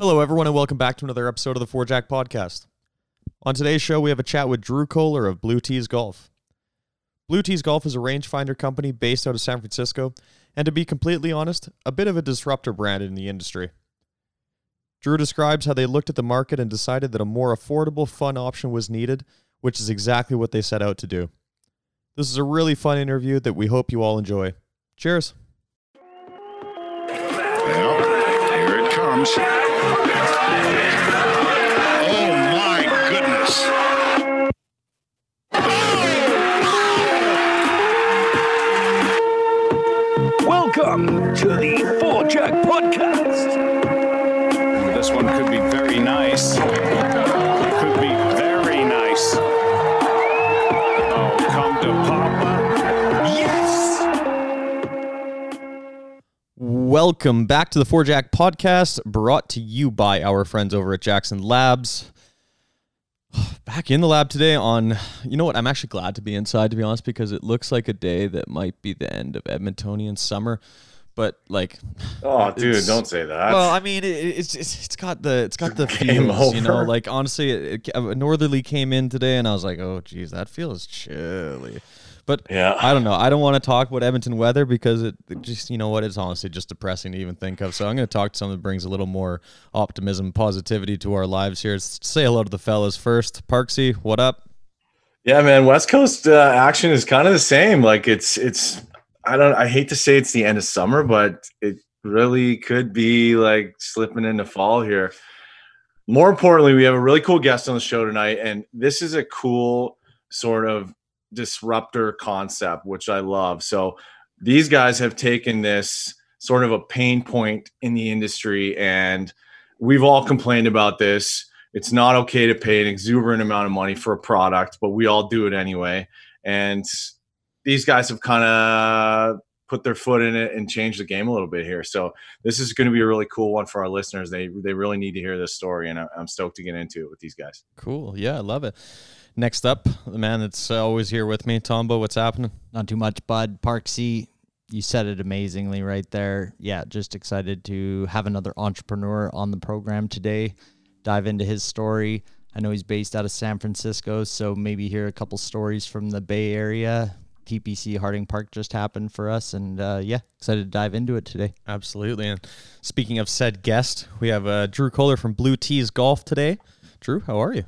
Hello, everyone, and welcome back to another episode of the Four Jack Podcast. On today's show, we have a chat with Drew Koehler of Blue Tees Golf. Blue Tees Golf is a rangefinder company based out of San Francisco, and to be completely honest, a bit of a disruptor brand in the industry. Drew describes how they looked at the market and decided that a more affordable, fun option was needed, which is exactly what they set out to do. This is a really fun interview that we hope you all enjoy. Cheers. Well, here it comes. Oh my goodness. Welcome to the Four Jack Podcast. This one could be very nice. Welcome back to the Four Jack Podcast, brought to you by our friends over at Jackson Labs. Back in the lab today on, you know what? I'm actually glad to be inside, to be honest, because it looks like a day that might be the end of Edmontonian summer. But like, Oh, dude, don't say that. well, I mean, it, it's, it's it's got the it's got the Game feels, you know. Like honestly, it, it, a northerly came in today, and I was like, oh, geez, that feels chilly. But Yeah. I don't know. I don't want to talk about Edmonton weather because it, it just, you know what, it's honestly just depressing to even think of. So I'm going to talk to someone that brings a little more optimism, positivity to our lives here. Say hello to the fellas first. Parksy, what up? yeah, man. West Coast uh, action is kind of the same. Like it's it's. I don't. I hate to say it's the end of summer, but it really could be like slipping into fall here. More importantly, we have a really cool guest on the show tonight, and this is a cool sort of disruptor concept, which I love. So these guys have taken this sort of a pain point in the industry, and we've all complained about this. It's not okay to pay an exuberant amount of money for a product, but we all do it anyway. And these guys have kind of put their foot in it and changed the game a little bit here. So this is going to be a really cool one for our listeners. They they really need to hear this story, and I'm stoked to get into it with these guys. Cool. Yeah, I love it. Next up, the man that's always here with me, Tombo. What's happening? Not too much, bud. Parksy, you said it amazingly right there. Yeah, just excited to have another entrepreneur on the program today. Dive into his story. I know he's based out of San Francisco, so maybe hear a couple stories from the Bay Area. TPC Harding Park just happened for us, and uh, yeah, excited to dive into it today. Absolutely. And speaking of said guest, we have uh, Drew Koehler from Blue Tees Golf today. Drew, how are you?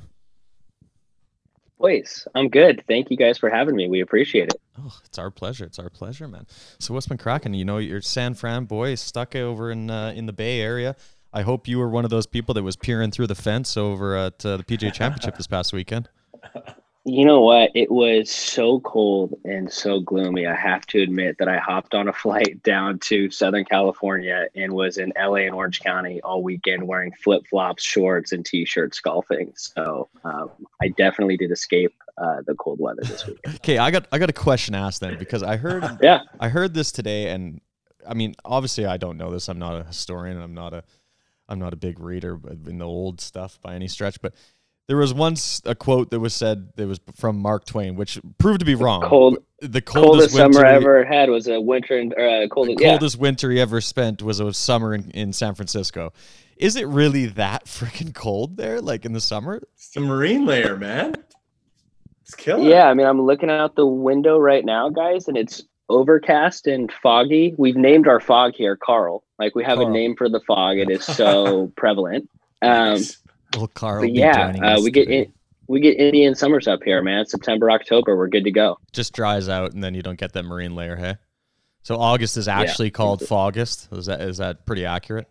Boys, I'm good. Thank you guys for having me. We appreciate it. Oh, it's our pleasure. It's our pleasure, man. So what's been cracking? You know, you're San Fran boy, stuck over in uh, in the Bay Area. I hope you were one of those people that was peering through the fence over at uh, the PGA Championship this past weekend. You know what? It was so cold and so gloomy. I have to admit that I hopped on a flight down to Southern California and was in LA and Orange County all weekend wearing flip flops, shorts, and t shirts golfing. So um, I definitely did escape uh, the cold weather this weekend. Okay, I got I got a question asked then because I heard Yeah. I heard this today, and I mean, obviously, I don't know this. I'm not a historian. and I'm not a, I'm not a big reader in the old stuff by any stretch. But there was once a quote that was said that was from Mark Twain, which proved to be wrong. Cold, the coldest coldest, summer winter I ever had was a winter and or uh, cold. the Yeah. coldest winter he ever spent was a summer in, in San Francisco. Is it really that freaking cold there, like in the summer? It's the marine layer, man. It's killer. Yeah, I mean, I'm looking out the window right now, guys, and it's overcast and foggy. We've named our fog here Carl. Like we have Carl. a name for the fog. It is so prevalent. Um, Nice. Well, Carl, but yeah, uh, we get in, we get Indian summers up here, man. September, October, we're good to go. Just dries out, and then you don't get that marine layer. Hey, so August is actually called Fogust. Is that is that pretty accurate?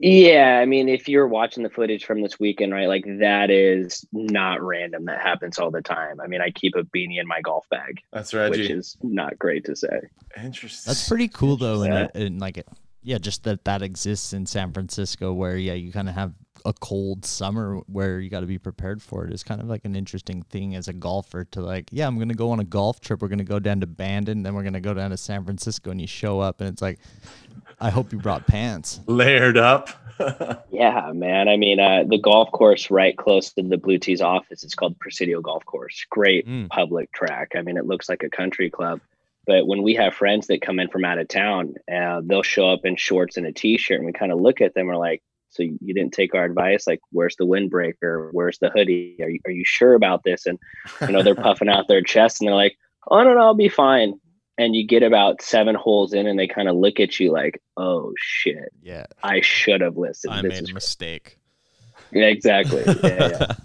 Yeah, I mean, if you're watching the footage from this weekend, right, like that is not random. That happens all the time. I mean, I keep a beanie in my golf bag, That's right, which Reggie. is not great to say. Interesting. That's pretty cool though, and Yeah. like it, yeah, just that that exists in San Francisco, where yeah, you kind of have a cold summer where you got to be prepared for it. Is kind of like an interesting thing as a golfer to like, yeah, I'm gonna go on a golf trip. We're gonna go down to Bandon, then we're gonna go down to San Francisco, and you show up, and it's like, I hope you brought pants. layered up. Yeah, man. I mean, uh, the golf course right close to the Blue Tees office is called Presidio Golf Course. Great Mm. public track. I mean, it looks like a country club. But when we have friends that come in from out of town, uh, they'll show up in shorts and a t-shirt, and we kind of look at them. We're like, So you didn't take our advice. Like, where's the windbreaker? Where's the hoodie? Are you, are you sure about this? And, you know, they're puffing out their chest and they're like, oh, no, no, I'll be fine. And you get about seven holes in and they kind of look at you like, oh, shit, Yeah. I should have listened. I this made a mistake. yeah, exactly. Yeah, yeah.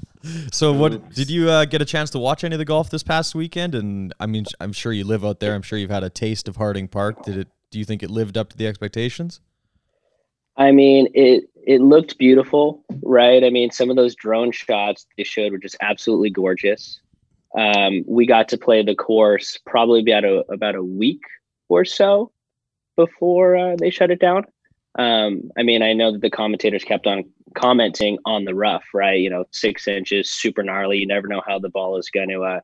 So what did you uh, get a chance to watch any of the golf this past weekend? And I mean, I'm sure you live out there. I'm sure you've had a taste of Harding Park. Did it? Do you think it lived up to the expectations? I mean, it it looked beautiful, right? I mean, some of those drone shots they showed were just absolutely gorgeous. Um, we got to play the course probably about a about a week or so before uh, they shut it down. Um, I mean, I know that the commentators kept on commenting on the rough, right? You know, six inches, super gnarly. You never know how the ball is going to uh,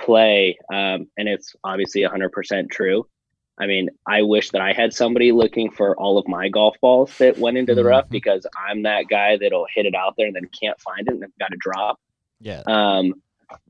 play, um, and it's obviously 100% true. I mean, I wish that I had somebody looking for all of my golf balls that went into the rough Mhm. because I'm that guy that'll hit it out there and then can't find it and got to drop. Yeah. Um,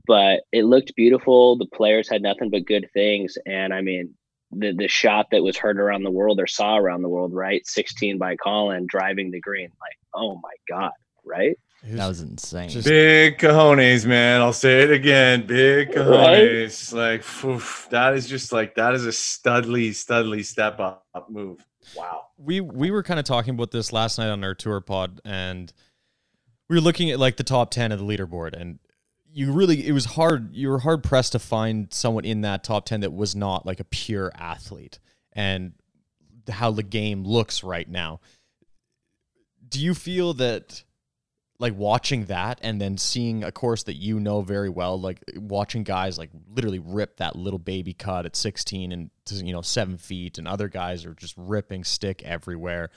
but it looked beautiful. The players had nothing but good things, and I mean, the the shot that was heard around the world or saw around the world, right? 16 by Collin driving the green, like, oh my god, right? That was insane. Just- Big cojones, man. I'll say it again. Big Right? cojones. Like, oof, that is just like that is a studly, studly step up, up move. Wow. we we were kind of talking about this last night on our tour pod and we were looking at like the top 10 of the leaderboard and you really it was hard you were hard pressed to find someone in that top 10 that was not like a pure athlete and how the game looks right now do you feel that like watching that and then seeing a course that you know very well like watching guys like literally rip that little baby cut at 16 and you know 7 feet and other guys are just ripping stick everywhere.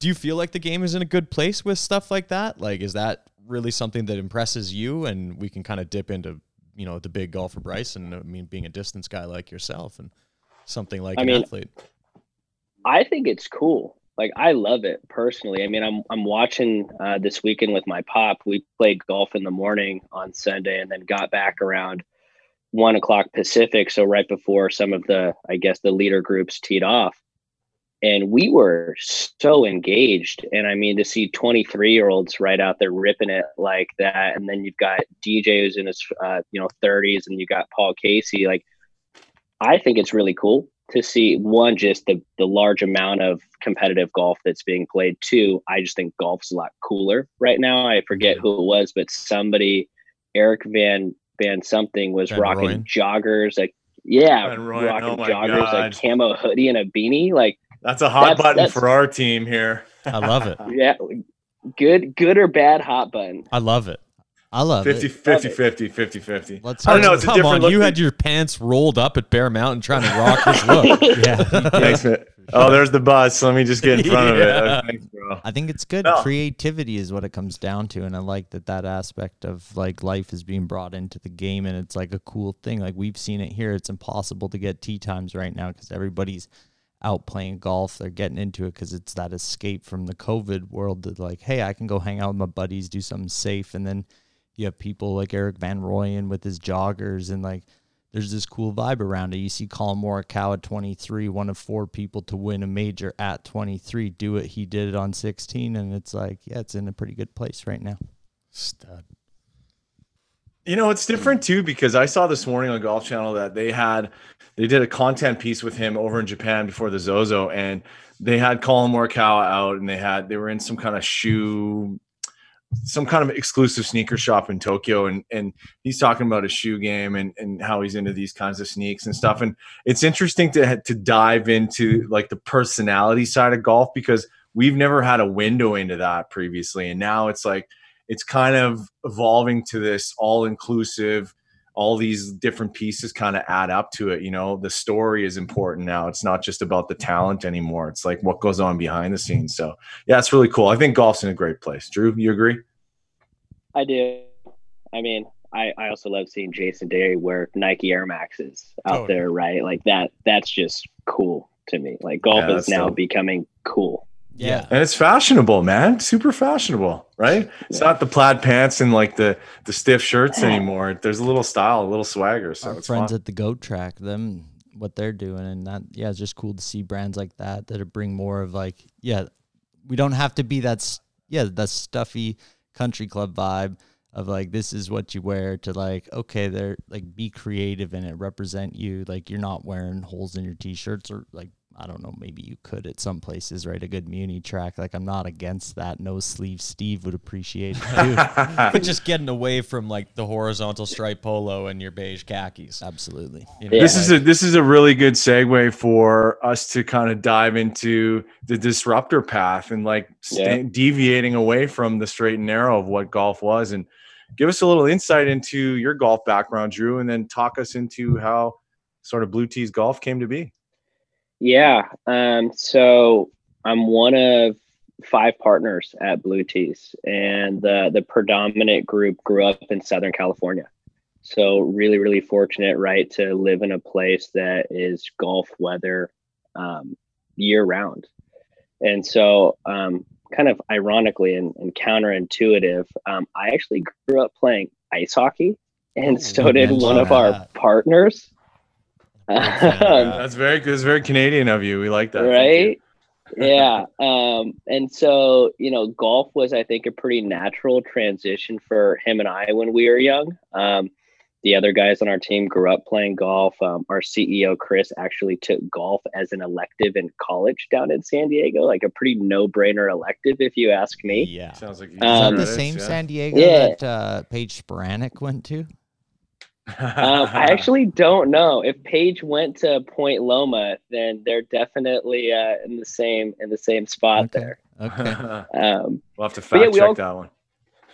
Do you feel like the game is in a good place with stuff like that? Like is that really something that impresses you and we can kind of dip into you know the big golfer Bryson I mean being a distance guy like yourself and something like I an mean, athlete? I think it's cool. Like I love it personally. I mean, I'm I'm watching uh, this weekend with my pop. We played golf in the morning on Sunday, and then got back around one o'clock Pacific. So right before some of the, I guess, the leader groups teed off, and we were so engaged. And I mean, to see 23 year olds right out there ripping it like that, and then you've got DJ who's in his uh, you know 30s, and you got Paul Casey. Like, I think it's really cool to see one just the the large amount of competitive golf that's being played. Two i just think golf's a lot cooler right now. I forget who it was but somebody eric van van something was Van rocking Rooyen? joggers like yeah rocking oh joggers God. like camo hoodie and a beanie like That's a hot That's- button that's- for our team here. I love it. Yeah good good or bad hot button. I love it I love 50 it. 50 50 50 50. Let's I don't know, it's a Come different on, look you had your pants rolled up at Bear Mountain trying to rock his look. Yeah. Thanks, man. Oh, there's the bus. Let me just get in front of it. Yeah. Thanks, bro. I think it's good. No. Creativity is what it comes down to, and I like that that aspect of like life is being brought into the game, and it's like a cool thing. Like we've seen it here. It's impossible to get tee times right now because everybody's out playing golf. They're getting into it because it's that escape from the COVID world. That like, hey, I can go hang out with my buddies, do something safe, and then you have people like Erik Van Rooyen with his joggers and like there's this cool vibe around it. You see Collin Morikawa at 23, one of four people to win a major at 23, do it. He did it on 16, and it's like, yeah, it's in a pretty good place right now. Stud. You know, it's different too because I saw this morning on Golf Channel that they had they did a content piece with him over in Japan before the Zozo, and they had Collin Morikawa out, and they had they were in some kind of shoe, some kind of exclusive sneaker shop in Tokyo, and and he's talking about his shoe game and and how he's into these kinds of sneaks and stuff, and it's interesting to to dive into like the personality side of golf because we've never had a window into that previously, and now it's like it's kind of evolving to this all inclusive all these different pieces kind of add up to it you know the story is important now it's not just about the talent anymore it's like what goes on behind the scenes so yeah it's really cool i think golf's in a great place drew you agree i do i mean I, I also love seeing Jason Day wear Nike Air Maxes out Totally. there, right? Like that. That's just cool to me. Like golf Yeah, is now dope. becoming cool. Yeah. and it's fashionable man super fashionable right it's not the plaid pants and like the the stiff shirts anymore there's a little style a little swagger so Our friends fun. at the Goat Track, them, what they're doing. And that, yeah, it's just cool to see brands like that that bring more of like, yeah, we don't have to be that yeah that stuffy country club vibe of like this is what you wear to like okay they're like be creative in it represent you like you're not wearing holes in your t-shirts or like I don't know maybe you could at some places right a good muni track like I'm not against that no sleeve Steve would appreciate it but just getting away from like the horizontal stripe polo and your beige khakis. absolutely You know, Yeah. This is a this is a really good segue for us to kind of dive into the disruptor path and like sta- Yeah. deviating away from the straight and narrow of what golf was and give us a little insight into your golf background, Drew, and then talk us into how sort of Blue Tees golf came to be. Yeah. Um, so I'm one of five partners at Blue Tees, and the the predominant group grew up in Southern California. So really, really fortunate, right, to live in a place that is golf weather um, year round. And so, um, kind of ironically and, and counterintuitive, um, I actually grew up playing ice hockey, and Oh, so did one of our partners. Fan. That's very good. It's very Canadian of you. We like that. Right yeah um and so you know golf was i think a pretty natural transition for him and i when we were young um the other guys on our team grew up playing golf um, our ceo chris actually took golf as an elective in college down in san diego like a pretty no-brainer elective if you ask me yeah. Sounds like you Um, is that the same yeah. San Diego Yeah. that uh, Paige Spiranac went to um, I actually don't know if Paige went to Point Loma, then they're definitely uh, in the same in the same spot Okay. there. okay Um, we'll have to But yeah, fact check all- that one.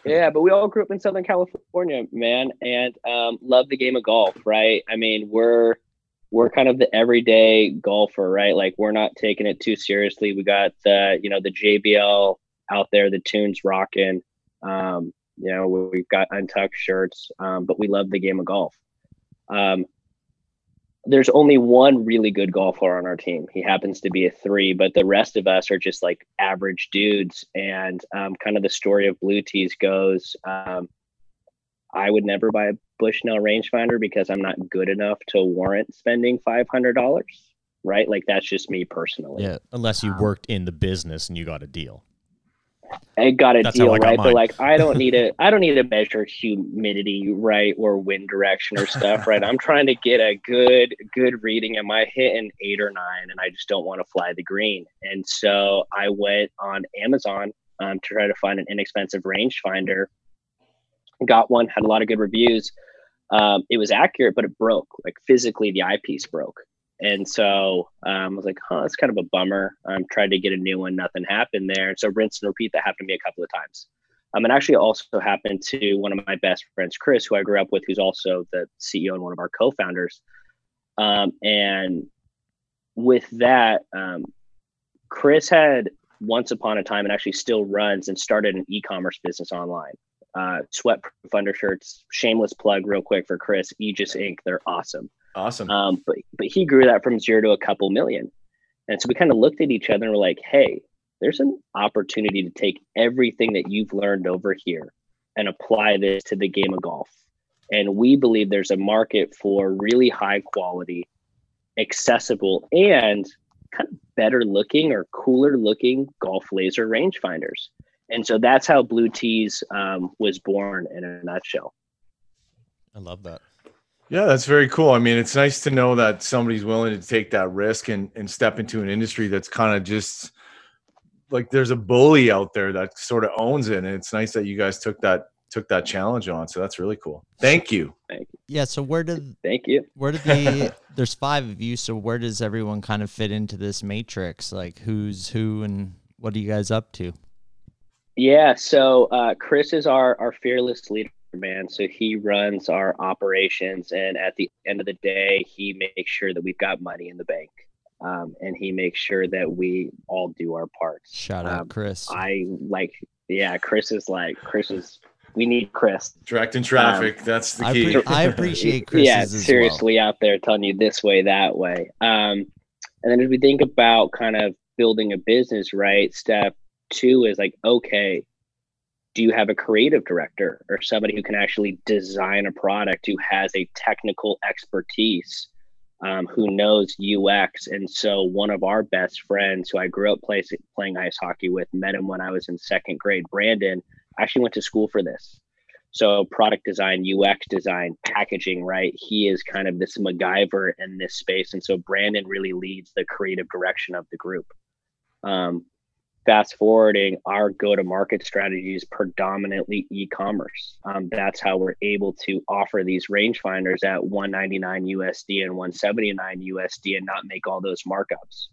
Yeah, but we all grew up in Southern California, man, and um, love the game of golf, right? I mean, we're we're kind of the everyday golfer, right? Like we're not taking it too seriously. We got the you know the JBL out there, the tunes rocking. Um, you know, we- we've got untucked shirts, um, but we love the game of golf. Um, there's only one really good golfer on our team. He happens to be a three, but the rest of us are just like average dudes. And um, kind of the story of Blue Tees goes um, I would never buy a Bushnell rangefinder because I'm not good enough to warrant spending $500, right? Like that's just me personally. yeah Unless you worked in the business and you got a deal. I got a That's deal, right? But like, I don't need to, I don't need to measure humidity, right, or wind direction or stuff, right? I'm trying to get a good, good reading. Am I hitting eight or nine? And I just don't want to fly the green. And so I went on Amazon um, to try to find an inexpensive rangefinder. Got one, had a lot of good reviews. Um, it was accurate, but it broke. Like physically, the eyepiece broke. And so um, I was like, huh, that's kind of a bummer. I um, tried to get a new one, nothing happened there. And so rinse and repeat that happened to me a couple of times. Um, and actually also happened to one of my best friends, Chris, who I grew up with, who's also the CEO and one of our co-founders. Um, and with that, um, Chris had once upon a time and actually still runs and started an e-commerce business online. Uh, sweatproof undershirts, shameless plug real quick for Chris, Ejis Inc. They're awesome. Awesome. Um, but but he grew that from zero to a couple million. And so we kind of looked at each other and we're like, hey, there's an opportunity to take everything that you've learned over here and apply this to the game of golf. And we believe there's a market for really high quality, accessible, and kind of better looking or cooler looking golf laser rangefinders. And so that's how Blue Tees um, was born in a nutshell. I love that. Yeah, that's very cool. I mean, it's nice to know that somebody's willing to take that risk and, and step into an industry that's kind of just like there's a bully out there that sort of owns it. And it's nice that you guys took that took that challenge on. So that's really cool. Thank you. Thank you. yeah so where did Thank you. where did the there's five of you so where does everyone kind of fit into this matrix like who's who and what are you guys up to Yeah, so uh, Chris is our our fearless leader, man. So he runs our operations, and at the end of the day, he makes sure that we've got money in the bank, um, and he makes sure that we all do our parts. shout out Um, chris I like, yeah, Chris is like Chris is. We need Chris. Directing traffic. that's the I, key. I appreciate Chris's yeah, as well. seriously out there telling you this way, that way. Um, and then as we think about kind of building a business, right? Step two is like, okay, do you have a creative director or somebody who can actually design a product who has a technical expertise um, who knows UX. And so one of our best friends who I grew up play, playing ice hockey with, met him when I was in second grade, Brandon, actually went to school for this. So product design, UX design, packaging, right? He is kind of this MacGyver in this space. And so Brandon really leads the creative direction of the group. Um, fast forwarding, our go to market strategy is predominantly e commerce. Um, that's how we're able to offer these rangefinders at 199 USD and 179 USD and not make all those markups.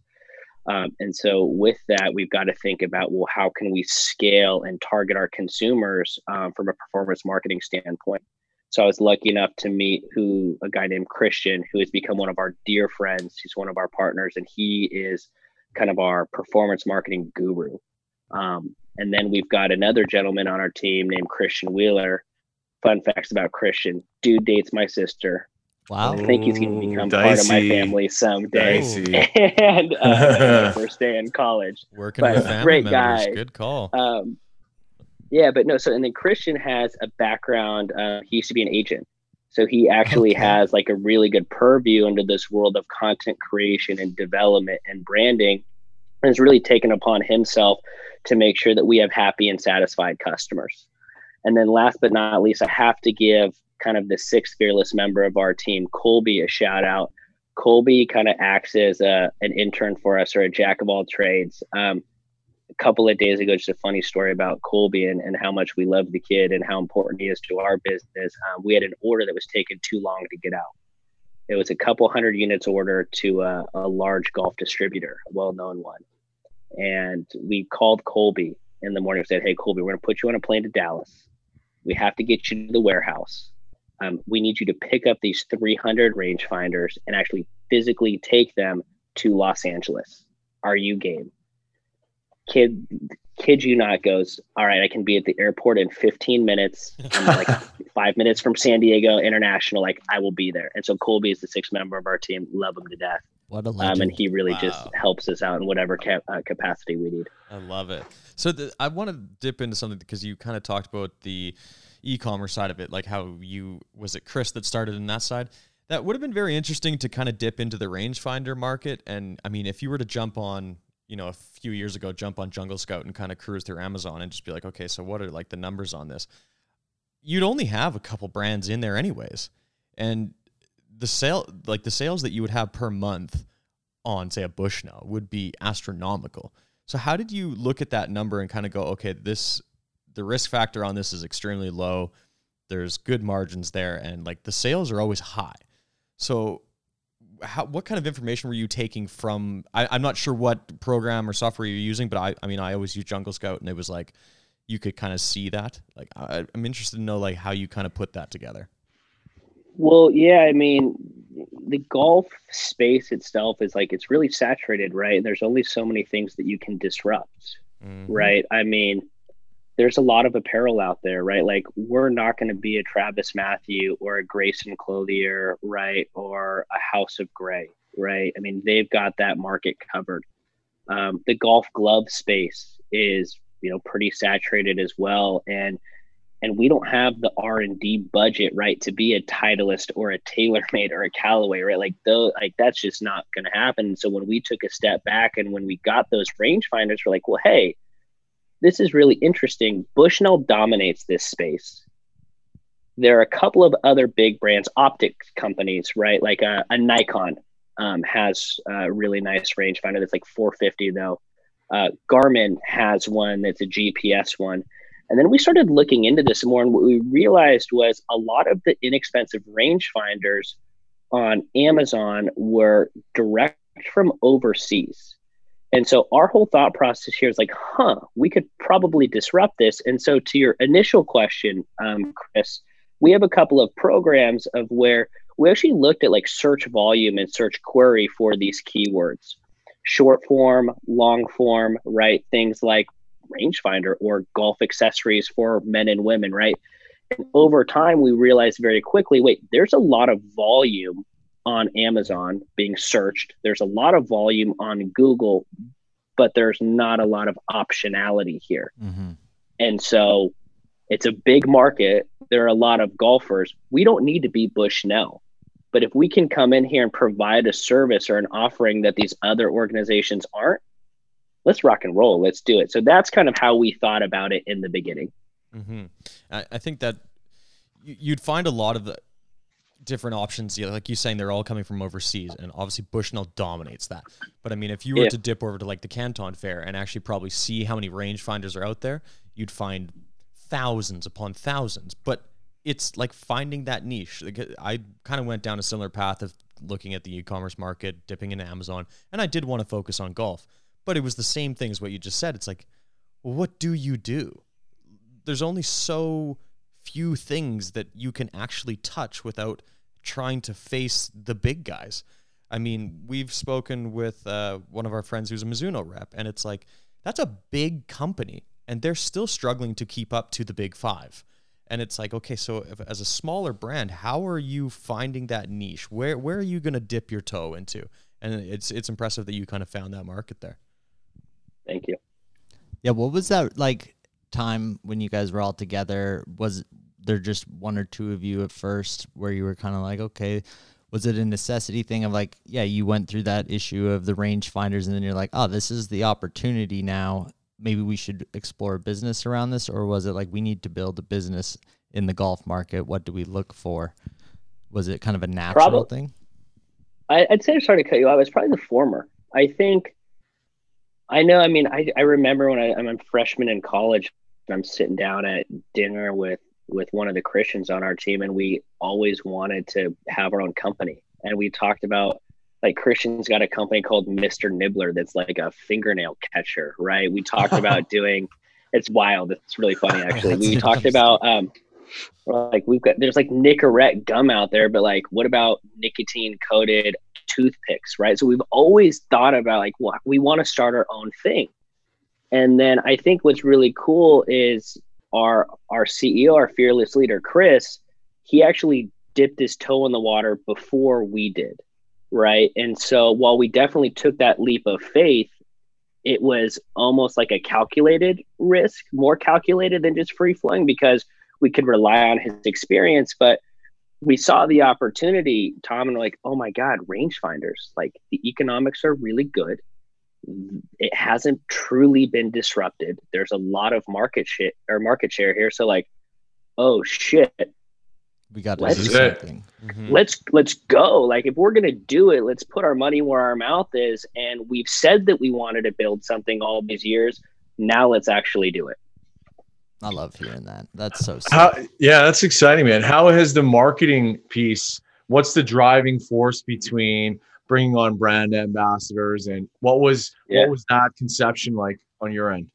Um, and so, with that, we've got to think about well, how can we scale and target our consumers um, from a performance marketing standpoint? So, I was lucky enough to meet who a guy named Christian, who has become one of our dear friends. He's one of our partners, and he is kind of our performance marketing guru. Um, and then we've got another gentleman on our team named Christian Wheeler. Fun facts about Christian: dude dates my sister. Wow. I think he's going to become part of my family someday. Dicey. and uh, first day in college. Working But with family great members. guy. Good call. Um, yeah, but no. So and then Christian has a background. Uh, he used to be an agent, so he actually Okay. has like a really good purview into this world of content creation and development and branding, and has really taken upon himself to make sure that we have happy and satisfied customers. And then last but not least, I have to give kind of the sixth fearless member of our team, Colby, a shout out. Colby kind of acts as a, an intern for us or a jack of all trades. Um, couple of days ago, just a funny story about Colby and, and how much we love the kid and how important he is to our business. Um, we had an order that was taking too long to get out. It was a couple hundred units order to a, a large golf distributor, a well known one. And we called Colby in the morning and said, Hey, Colby, we're going to put you on a plane to Dallas. We have to get you to the warehouse. Um, we need you to pick up these 300 rangefinders and actually physically take them to Los Angeles. Are you game? Kid, kid you not goes, all right, I can be at the airport in 15 minutes. I'm like five minutes from San Diego International. Like I will be there. And so Colby is the sixth member of our team. Love him to death. What a Um, and he really just helps us out in whatever ca- uh, capacity we need. I love it. So the, I want to dip into something because you kind of talked about the e-commerce side of it, like how you was it Chris that started in that side. That would have been very interesting to kind of dip into the rangefinder market. And I mean, if you were to jump on, you know, a few years ago, jump on Jungle Scout and kind of cruise through Amazon and just be like, okay, so what are like the numbers on this? You'd only have a couple brands in there anyways, and the sale, like the sales that you would have per month on say a Bushnell would be astronomical. So how did you look at that number and kind of go, okay, this the risk factor on this is extremely low. There's good margins there, and like the sales are always high. So how, what kind of information were you taking from I, i'm not sure what program or software you're using but I, I mean i always use jungle scout and it was like you could kind of see that like I, i'm interested to know like how you kind of put that together Well, yeah, I mean, the golf space itself is like it's really saturated, right? There's only so many things that you can disrupt, Mhm. right? I mean, there's a lot of apparel out there, right? Like we're not going to be a TravisMathew or a Greyson Clothier, right? Or a House of Gray, right? I mean, they've got that market covered. Um, the golf glove space is, you know, pretty saturated as well, and and we don't have the r&d budget right to be a titleist or a TaylorMade or a callaway right like though like that's just not going to happen so when we took a step back and when we got those rangefinders we're like well hey this is really interesting. Bushnell dominates this space. There are a couple of other big brands optics companies right? Like a, a nikon um, has a really nice rangefinder that's like 450 though. Uh, garmin has one that's a gps one. And then we started looking into this more, and what we realized was a lot of the inexpensive rangefinders on Amazon were direct from overseas. And so our whole thought process here is like, huh, we could probably disrupt this. And so to your initial question, um, Chris, we have a couple of programs of where we actually looked at like search volume and search query for these keywords short form, long form, right? Things like rangefinder or golf accessories for men and women, right? And over time, we realized very quickly wait, there's a lot of volume on Amazon being searched, there's a lot of volume on Google, but there's not a lot of optionality here. Mhm. And so it's a big market. There are a lot of golfers. We don't need to be Bushnell. But if we can come in here and provide a service or an offering that these other organizations aren't, let's rock and roll. Let's do it. So that's kind of how we thought about it in the beginning. Mm-hmm. I, I think that you'd find a lot of the different options. Yeah, like you saying, they're all coming from overseas, and obviously Bushnell dominates that. But I mean, if you were Yeah. to dip over to like the Canton Fair and actually probably see how many rangefinders are out there, you'd find thousands upon thousands. But it's like finding that niche. Like, I kind of went down a similar path of looking at the e-commerce market, dipping into Amazon, and I did want to focus on golf. But it was the same thing as what you just said. It's like, well, what do you do? there's only so few things that you can actually touch without trying to face the big guys. I mean, we've spoken with uh, one of our friends who's a Mizuno rep, and it's like that's a big company, and they're still struggling to keep up to the big five. And it's like, okay, so if, as a smaller brand, how are you finding that niche? Where where are you going to dip your toe into? And it's it's impressive that you kind of found that market there. Thank you. Yeah, what was that like time when you guys were all together? Was there just one or two of you at first where you were kind of like, okay, was it a necessity thing of like, yeah, you went through that issue of the range finders and then you're like, oh, this is the opportunity now. Maybe we should explore a business around this, or was it like we need to build a business in the golf market? What do we look for? Was it kind of a natural Probab- thing? I, I'd say I'm sorry to cut you off. It's probably the former. I think. I know. I mean, I, I remember when I, I'm a freshman in college, I'm sitting down at dinner with with one of the Christians on our team, and we always wanted to have our own company. And we talked about like Christian's got a company called Mr. Nibbler that's like a fingernail catcher, right? We talked about doing. It's wild. It's really funny actually. We talked about um, like we've got there's like Nicorette gum out there, but like what about nicotine coated toothpicks, right? So we've always thought about like what we want to start our own thing. And then I think what's really cool is our our CEO, our fearless leader, Chris, he actually dipped his toe in the water before we did. Right. And so while we definitely took that leap of faith, it was almost like a calculated risk, more calculated than just free flowing because we could rely on his experience. But we saw the opportunity, Tom, and like, oh my God, rangefinders, like the economics are really good. It hasn't truly been disrupted. There's a lot of market shit or market share here. So like, oh shit, We got to Let's do do it. something. Mm-hmm. let's let's go. Like if we're gonna do it, let's put our money where our mouth is. And we've said that we wanted to build something all these years. Now let's actually do it. I love hearing that. That's so sick. How, yeah, that's exciting, man. How has the marketing piece? What's the driving force between bringing on brand ambassadors, and what was Yeah. what was that conception like on your end?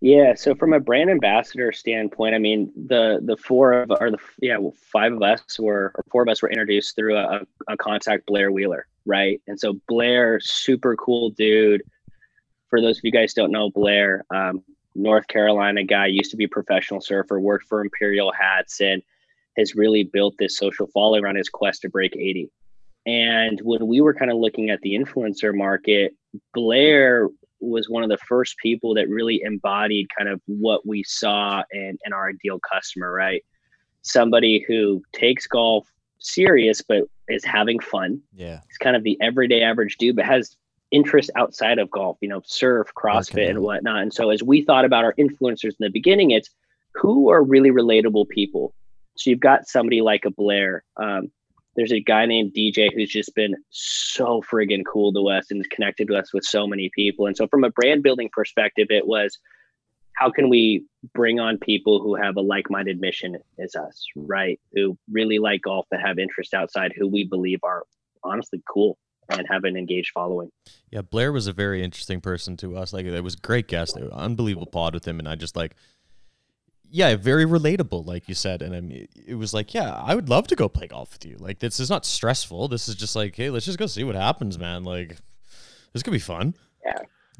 Yeah. So from a brand ambassador standpoint, I mean, the the four of or the yeah well, five of us were or four of us were introduced through a, a contact Blair Wheeler, right? And so Blair, super cool dude. For those of you guys who don't know Blair, um, North Carolina guy, used to be a professional surfer, worked for Imperial Hats, and has really built this social following around his quest to break 80. And when we were kind of looking at the influencer market, Blair was one of the first people that really embodied kind of what we saw in, in our ideal customer, right? Somebody who takes golf serious, but is having fun. Yeah. It's kind of the everyday average dude, but has interest outside of golf, you know, surf, CrossFit, Working and whatnot. And so as we thought about our influencers in the beginning, it's who are really relatable people. So you've got somebody like a Blair. Um, there's a guy named DJ who's just been so friggin' cool to us and connected to us with so many people. And so from a brand building perspective, it was how can we bring on people who have a like-minded mission as us, right? Who really like golf but have interest outside who we believe are honestly cool and have an engaged following. Yeah, Blair was a very interesting person to us. Like, it was a great guest, unbelievable pod with him, and I just like, yeah, very relatable, like you said. And I mean, it was like, yeah, I would love to go play golf with you. Like, this is not stressful. This is just like, hey, let's just go see what happens, man. Like, this could be fun.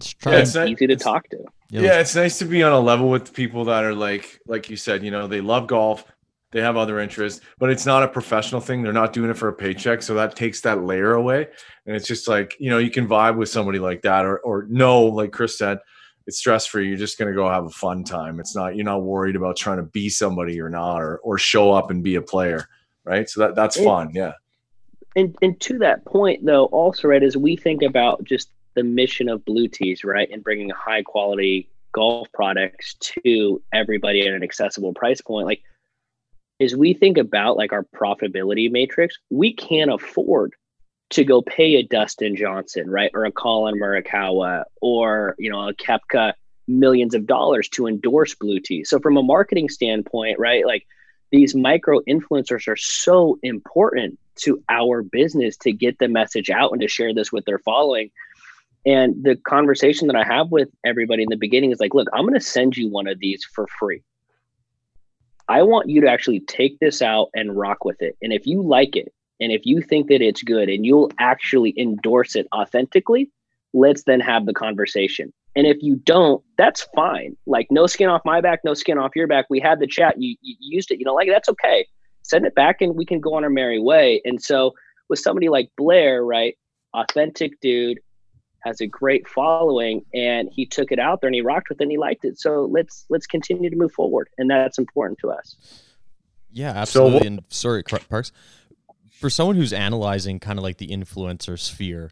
Just Yeah, try. it's not- Easy to it's- talk to. Yeah, yeah, it's nice to be on a level with people that are like, like you said, you know, they love golf, they have other interests, but it's not a professional thing. They're not doing it for a paycheck, so that takes that layer away. And it's just like, you know, you can vibe with somebody like that, or or no, like Chris said, it's stress free. You're just gonna go have a fun time. It's not you're not worried about trying to be somebody or not, or or show up and be a player, right? So that that's Yeah. fun. Yeah. and and to that point though also right as we think about just the mission of blue tees right and bringing high quality golf products to everybody at an accessible price point like as we think about like our profitability matrix we can't afford to go pay a dustin johnson right or a collin Morikawa, or you know a koepka millions of dollars to endorse blue tees so from a marketing standpoint right like these micro influencers are so important to our business to get the message out and to share this with their following and the conversation that I have with everybody in the beginning is like, look, I'm going to send you one of these for free. I want you to actually take this out and rock with it. And if you like it, and if you think that it's good and you'll actually endorse it authentically, let's then have the conversation. And if you don't, that's fine. Like, no skin off my back, no skin off your back. We had the chat. You, you used it. You know, like, that's okay. Send it back and we can go on our merry way. And so, with somebody like Blair, right? Authentic dude, has a great following and he took it out there and he rocked with it and he liked it so let's let's continue to move forward and that's important to us yeah absolutely so, and sorry parks for someone who's analyzing kind of like the influencer sphere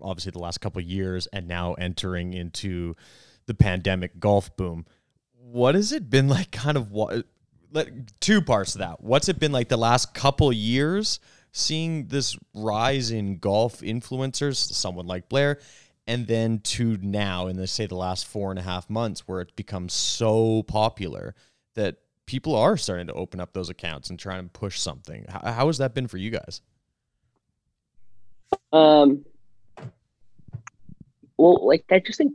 obviously the last couple years and now entering into the pandemic golf boom what has it been like kind of what two parts of that. What's it been like the last couple years seeing this rise in golf influencers someone like blair and then to now in the say the last four and a half months where it's become so popular that people are starting to open up those accounts and try and push something. How, how has that been for you guys? Um well like i just think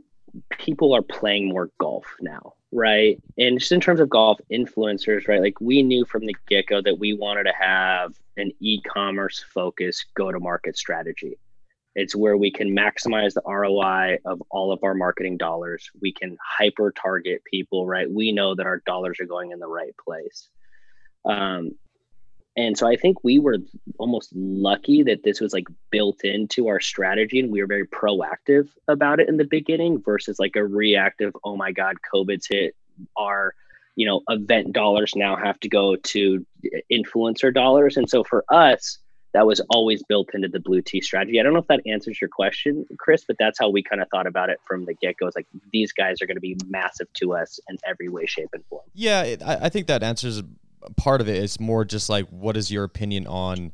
people are playing more golf now right? And just in terms of golf influencers right like we knew from the get-go that we wanted to have an e-commerce focused go-to-market strategy it's where we can maximize the ROI of all of our marketing dollars. We can hyper target people, right? We know that our dollars are going in the right place. Um, and so I think we were almost lucky that this was like built into our strategy and we were very proactive about it in the beginning versus like a reactive, oh my God, COVID's hit. Our, you know, event dollars now have to go to influencer dollars. And so for us, that was always built into the blue tees strategy. I don't know if that answers your question, Chris, but that's how we kind of thought about it from the get go. It's like these guys are going to be massive to us in every way, shape, and form. Yeah, it, I, I think that answers part of it. It's more just like, what is your opinion on?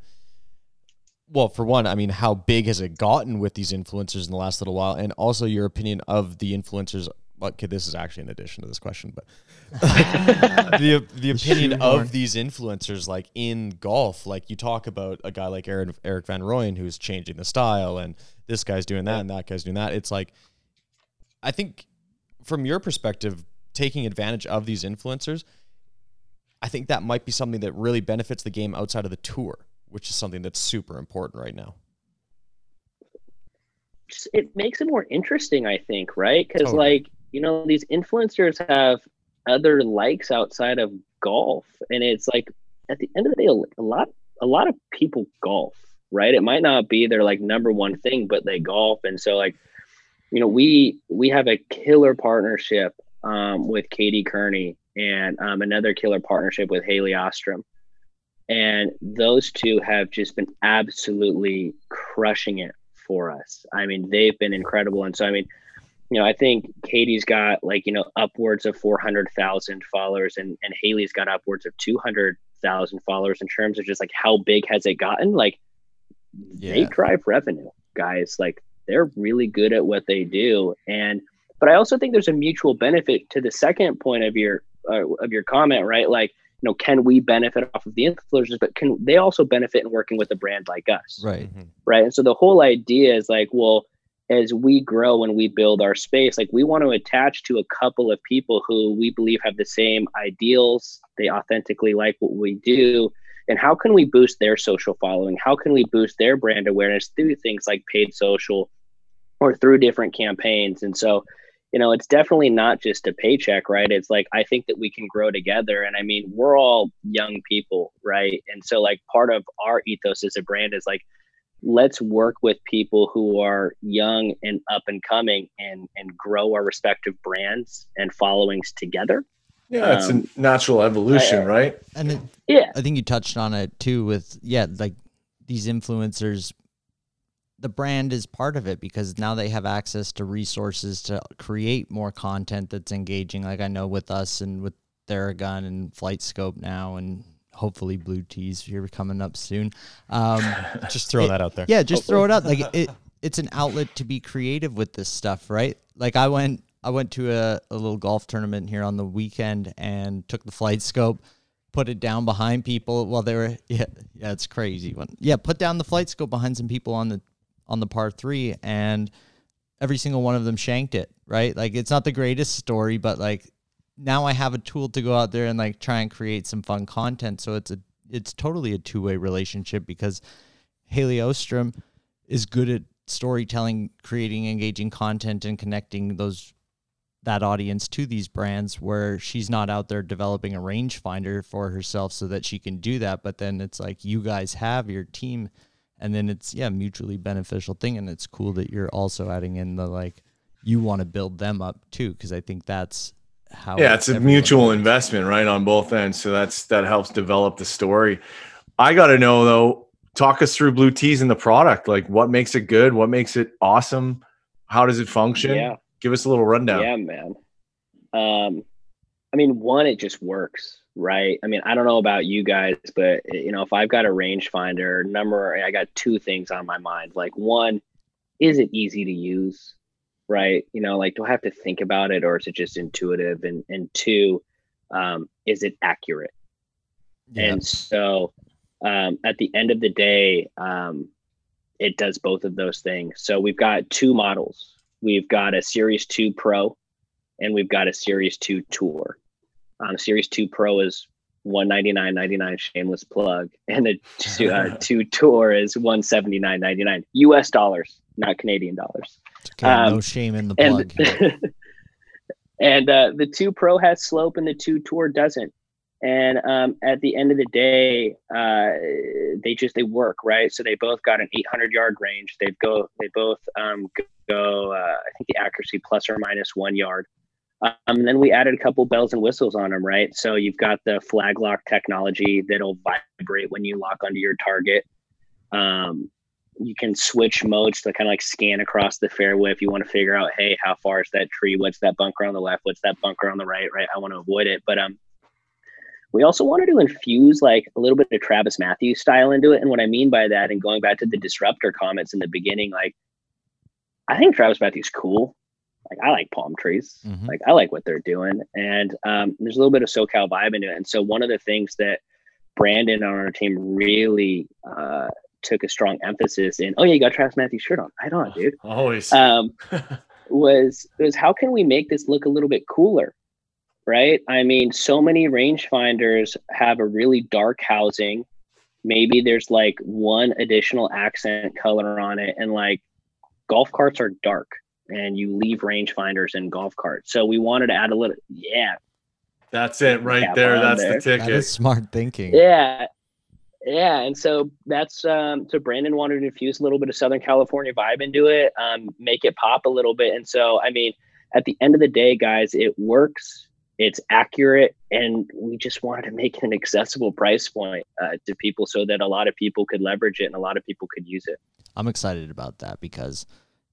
Well, for one, I mean, how big has it gotten with these influencers in the last little while, and also your opinion of the influencers okay, this is actually an addition to this question, but the the opinion of these influencers, like in golf, like you talk about a guy like Erik Erik Van Rooyen who's changing the style, and this guy's doing that, and that guy's doing that. It's like, I think, from your perspective, taking advantage of these influencers, I think that might be something that really benefits the game outside of the tour, which is something that's super important right now it makes it more interesting i think right because totally. like you know, these influencers have other likes outside of golf. And it's like at the end of the day, a lot a lot of people golf, right? It might not be their like number one thing, but they golf. And so like, you know, we we have a killer partnership um, with Katie Kearney and um, another killer partnership with Haley Ostrom. And those two have just been absolutely crushing it for us. I mean, they've been incredible. And so, I mean, you know, I think Katie's got like, you know, upwards of 400,000 followers and, and Haley's got upwards of 200,000 followers in terms of just like how big has it gotten? Like yeah. they drive revenue, guys. Like they're really good at what they do. And, but I also think there's a mutual benefit to the second point of your, uh, of your comment, right? Like, you know, can we benefit off of the influencers, but can they also benefit in working with a brand like us? Right. Mm-hmm. Right. And so the whole idea is like, well, as we grow and we build our space, like we want to attach to a couple of people who we believe have the same ideals, they authentically like what we do. And how can we boost their social following? How can we boost their brand awareness through things like paid social or through different campaigns? And so, you know, it's definitely not just a paycheck, right? It's like, I think that we can grow together. And I mean, we're all young people, right? And so, like, part of our ethos as a brand is like, let's work with people who are young and up and coming and and grow our respective brands and followings together. Yeah it's um, a natural evolution I, right? And yeah. I think you touched on it too with yeah like these influencers the brand is part of it because now they have access to resources to create more content that's engaging. Like i know with us and with theragun and flight scope now and hopefully blue tees here coming up soon um, Just throw It- that out there. yeah, just throw it out. Like it, it's an outlet to be creative with this stuff, right? Like I went, I went to a, a little golf tournament here on the weekend and took the FlightScope, put it down behind people while they were, yeah, yeah, it's crazy one. Yeah, put down the FlightScope behind some people on the on the par three, and every single one of them shanked it. Right? Like it's not the greatest story, but like now I have a tool to go out there and like try and create some fun content. So it's a it's totally a two way relationship because Hailey Ostrom is good at storytelling, creating engaging content, and connecting those that audience to these brands where she's not out there developing a rangefinder for herself so that she can do that. But then it's like you guys have your team and then it's yeah, mutually beneficial thing. And it's cool that you're also adding in the like you want to build them up too, because I think that's how yeah it's a mutual wins. investment right on both ends so that's that helps develop the story i got to know though talk us through blue tees and the product like what makes it good what makes it awesome how does it function Yeah. give us a little rundown Yeah, man. Um, I mean, one, it just works, right? I mean, I don't know about you guys, but you know, if I've got a rangefinder number, I got two things on my mind. Like, one, is it easy to use, right? You know, like, do I have to think about it, or is it just intuitive? And and two, um, is it accurate? Yeah. And so um, at the end of the day, um, it does both of those things. So we've got two models. We've got a Series 2 Pro and we've got a Series 2 Tour. Um, Series 2 Pro is 199.99 shameless plug and the two, uh, 2 Tour is 179.99 US dollars, not Canadian dollars. Okay, no um, shame in the plug. and and uh, the two pro has slope and the two tour doesn't. And um, at the end of the day uh, they just they work right? So they both got an 800 yard range. They go they both um, go uh, i think the accuracy plus or minus one yard. Um, and then we added a couple bells and whistles on them right? So you've got the flag lock technology that'll vibrate when you lock onto your target. Um, you can switch modes to kind of like scan across the fairway if you want to figure out, hey, how far is that tree? What's that bunker on the left? What's that bunker on the right? Right. I want to avoid it. But um we also wanted to infuse like a little bit of TravisMathew's style into it. And what I mean by that, and going back to the disruptor comments in the beginning, like I think TravisMathew's cool. Like I like palm trees. Mhm. Like I like what they're doing. And um, there's a little bit of SoCal vibe into it. And so one of the things that Brandon on our team really uh, took a strong emphasis in. Oh yeah, you got TravisMathew's shirt on. Right on, dude. always Um, was was how can we make this look a little bit cooler, right? I mean, so many rangefinders have a really dark housing. Maybe there's like one additional accent color on it, and like golf carts are dark, and you leave rangefinders in golf carts. So we wanted to add a little, yeah, that's it right Cap there that's there. the that ticket is smart thinking. Yeah. Yeah. And so that's um so Brandon wanted to infuse a little bit of Southern California vibe into it, um, make it pop a little bit. And so I mean, at the end of the day, guys, it works, it's accurate, and we just wanted to make an accessible price point uh, to people so that a lot of people could leverage it and a lot of people could use it. I'm excited about that because,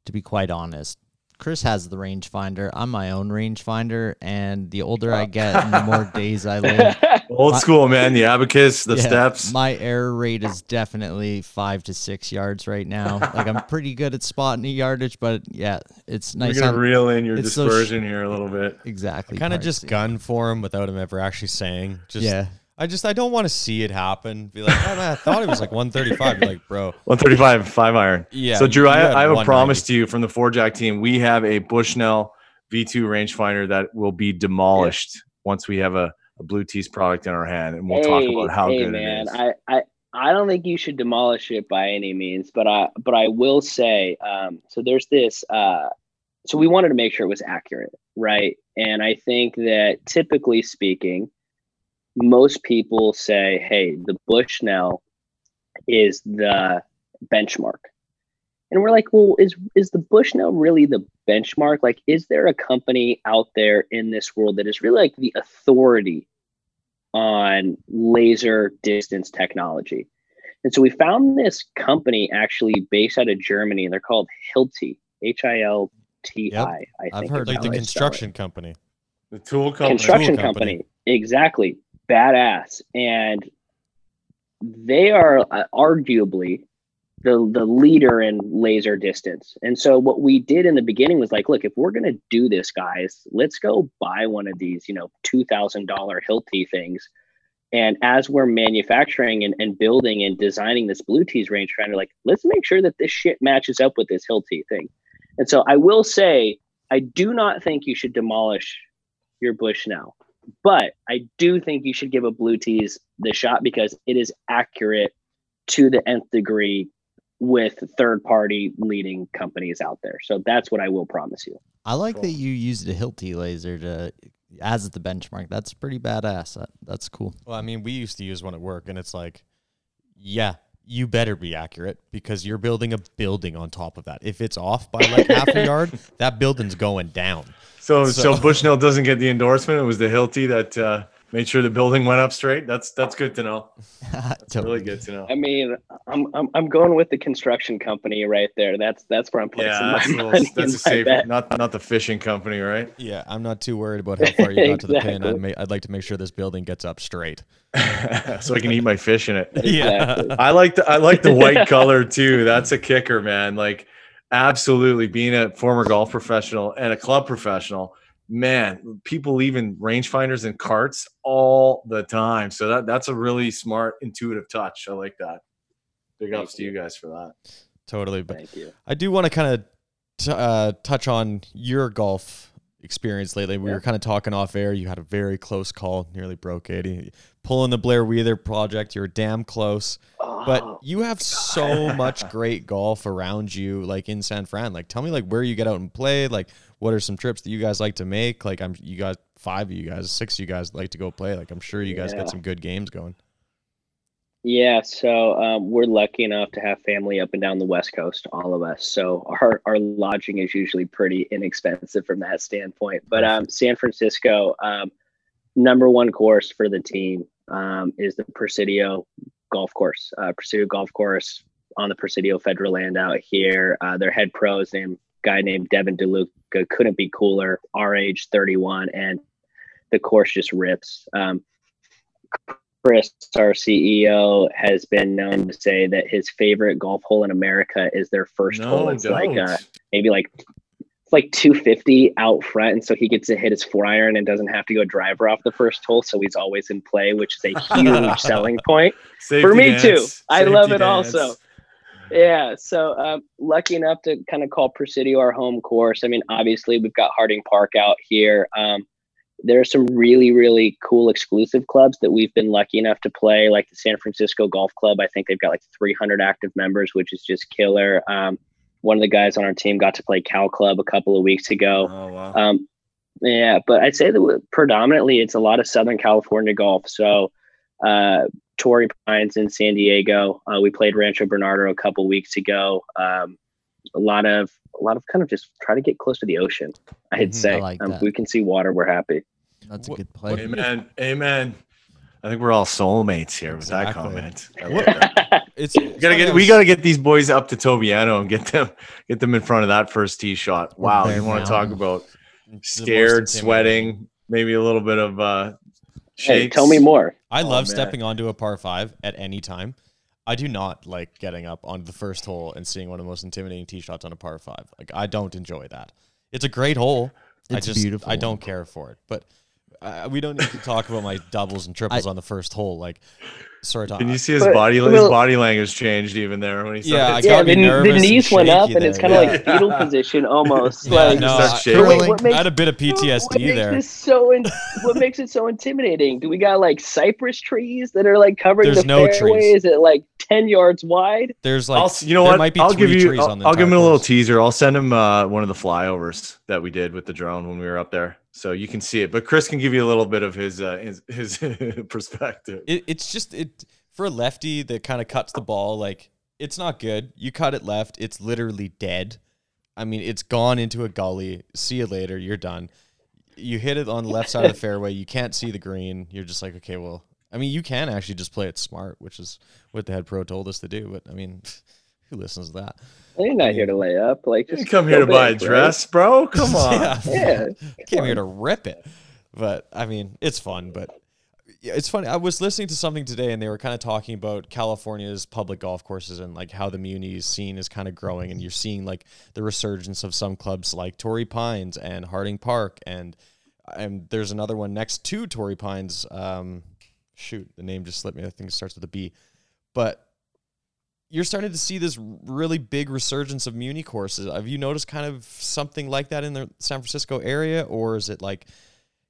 to be quite honest, Chris has the rangefinder. I'm my own rangefinder, and the older I get, and the more days I live, old My- school man the abacus the yeah, steps My error rate is definitely five to six yards right now. Like I'm pretty good at spotting the yardage, but yeah, it's we're nice. gonna on- reel in your it's so sh- dispersion here a little bit exactly. Kind of just gun for him without him ever actually saying. Just, yeah. I just I don't want to see it happen. Be like, oh man, I thought it was like 135. Be like, bro, 135 five iron Yeah, so drew I, I have a promise to you from the four jack team we have a bushnell v2 rangefinder that will be demolished once we have a, a blue tees product in our hand and we'll talk about how hey, good man, it is I, I I don't think you should demolish it by any means, but I but I will say, um, so there's this. Uh, so we wanted to make sure it was accurate, right? And I think that typically speaking, most people say, "Hey, the Bushnell is the benchmark," and we're like, "Well, is is the Bushnell really the benchmark? Like, is there a company out there in this world that is really like the authority?" on laser distance technology. And so we found this company actually based out of Germany, and they're called Hilti, H I L T I. I I've heard like the they spell it. construction company. The tool company. construction Tool company. company. Exactly. Badass. And they are uh, arguably the the leader in laser distance. And so what we did in the beginning was like, look, if we're going to do this guys, let's go buy one of these, you know, $2000 Hilti things. And as we're manufacturing and, and building and designing this Blue Tees range finder, like, let's make sure that this shit matches up with this Hilti thing. And so I will say, I do not think you should demolish your Bushnell. But I do think you should give a blue tees the shot because it is accurate to the nth degree with third party leading companies out there. So that's what I will promise you. I like that you used a Hilti laser to as the benchmark. That's pretty badass. That, that's cool. Well, I mean, we used to use one at work, and it's like, yeah, you better be accurate because you're building a building on top of that. If it's off by like half a yard, that building's going down. So, so, So- Bushnell doesn't get the endorsement. It was the Hilti that uh, made sure the building went up straight. That's that's good to know. That's really good to know. I mean, I'm I'm, I'm going with the construction company right there. That's that's where I'm placing Yeah, that's, a, my little, money. that's a safe, bet. not not the fishing company, right? Yeah, I'm not too worried about how far you got to the pin. I'd, ma- I'd like to make sure this building gets up straight. so I can eat my fish in it. Exactly. I like the I like the white color too. That's a kicker, man. Like absolutely being a former golf professional and a club professional, man, people leaving rangefinders and carts all the time. So that that's a really smart, intuitive touch. I like that. Big Thank ups to you guys for that. Totally, but Thank you. I do want to kind of t- uh, touch on your golf experience lately. We Yeah. were kind of talking off air. You had a very close call, nearly broke 80. Pulling the Blair Wheeler project, you're damn close. But Oh, you have so much great golf around you, like in San Fran. Like, tell me, like, where you get out and play. Like, what are some trips that you guys like to make? Like, I'm you guys five of you guys, six of you guys like to go play. Like, I'm sure you guys Yeah. got some good games going. Yeah, so um, we're lucky enough to have family up and down the West Coast, all of us. So our, our lodging is usually pretty inexpensive from that standpoint. But um, San Francisco, um, number one course for the team um, is the Presidio Golf Course. Uh, Presidio Golf Course on the Presidio federal land out here. Uh, their head pro is named guy named Devin DeLuca. Couldn't be cooler. Our age, 31, and the course just rips. Um, Chris, our CEO, has been known to say that his favorite golf hole in America is their first hole. It's like uh, don't. maybe like it's like 250 out front, and so he gets to hit his four iron and doesn't have to go driver off the first hole, so he's always in play, which is a huge selling point. Safety for me dance, too. I safety love it dance. also. Yeah, so um, lucky enough to kind of call Presidio our home course. I mean, obviously we've got Harding Park out here. Um, there are some really, really cool exclusive clubs that we've been lucky enough to play, like the San Francisco Golf Club. I think they've got like 300 active members, which is just killer. Um, one of the guys on our team got to play Cal Club a couple of weeks ago. Oh wow. Um, yeah, but I'd say that predominantly it's a lot of Southern California golf. So, uh, Torrey Pines in San Diego. Uh, we played Rancho Bernardo a couple weeks ago. Um, a lot of a lot of kind of just try to get close to the ocean. I'd Mhm, say I like um, if we can see water, we're happy. That's a good play. Amen. Amen. I think we're all soulmates here with that comment. I What- love that. It's, We gotta get we gotta get these boys up to Tobiano and get them get them in front of that first tee shot. Wow, Bear you want to talk about scared, sweating, maybe a little bit of uh Hey, tell me more. I Oh, love man. stepping onto a par five at any time. I do not like getting up on the first hole and seeing one of the most intimidating tee shots on a par five. Like I don't enjoy that. It's a great hole. I It's just beautiful. I don't care for it. But uh, we don't need to talk about my doubles and triples I- on the first hole. Like, sorry, Tom. Can you see his But- body his body language changed even there when he Yeah, started? I yeah, gotta be the, the nervous and knees went up, shaky and it's kind of yeah. like fetal position almost. Yeah, like, no, I- shaking. Wait, what I makes- had a bit of what PTSD makes there. this so in, what makes it so intimidating? Do we got like cypress trees that are like covering There's the no fairway? trees. Is it like ten yards wide? There's like I'll, you know there what? might be I'll give you. trees I'll, on the I'll give him a little teaser. I'll send him uh, one of the flyovers that we did with the drone when we were up there, so you can see it. But Chris can give you a little bit of his uh, his, his perspective. it, it's just it for a lefty that kind of cuts the ball like it's not good you cut it left it's literally dead i mean it's gone into a gully see you later you're done you hit it on the left side of the fairway you can't see the green you're just like okay well I mean, you can actually just play it smart, which is what the head pro told us to do. But I mean, who listens to that? You're not here to lay up. Like, You come here to buy a big, right? dress, bro. Come on. yeah, Yeah. came here to rip it. But I mean, it's fun. But it's funny. I was listening to something today, and they were kind of talking about California's public golf courses and like how the Muni scene is kind of growing, and you're seeing like the resurgence of some clubs like Torrey Pines and Harding Park, and and there's another one next to Torrey Pines. Um, shoot, the name just slipped me. I think it starts with a B, but you're starting to see this really big resurgence of Muni courses. Have you noticed kind of something like that in the San Francisco area, or is it like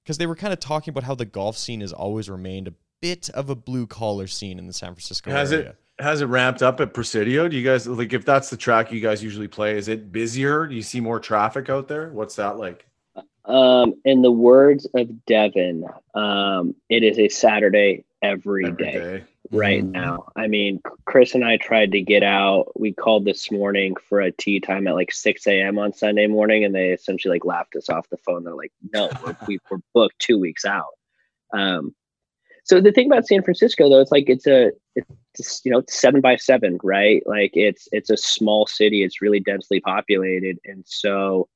because they were kind of talking about how the golf scene has always remained a bit of a blue collar scene in the San Francisco area. Has area? it has it ramped up at Presidio? Do you guys like if that's the track you guys usually play? Is it busier? Do you see more traffic out there? What's that like? Um, in the words of Devin, um, it is a Saturday every Every day. day. Right Mhm. now. I mean, Chris and I tried to get out. We called this morning for a tee time at like 6 a.m. on Sunday morning, and they essentially like laughed us off the phone. They're like, no, we're, we, we're booked two weeks out. Um, so the thing about San Francisco, though, it's like it's a it's you know it's seven by seven, right? Like it's it's a small city. It's really densely populated, and so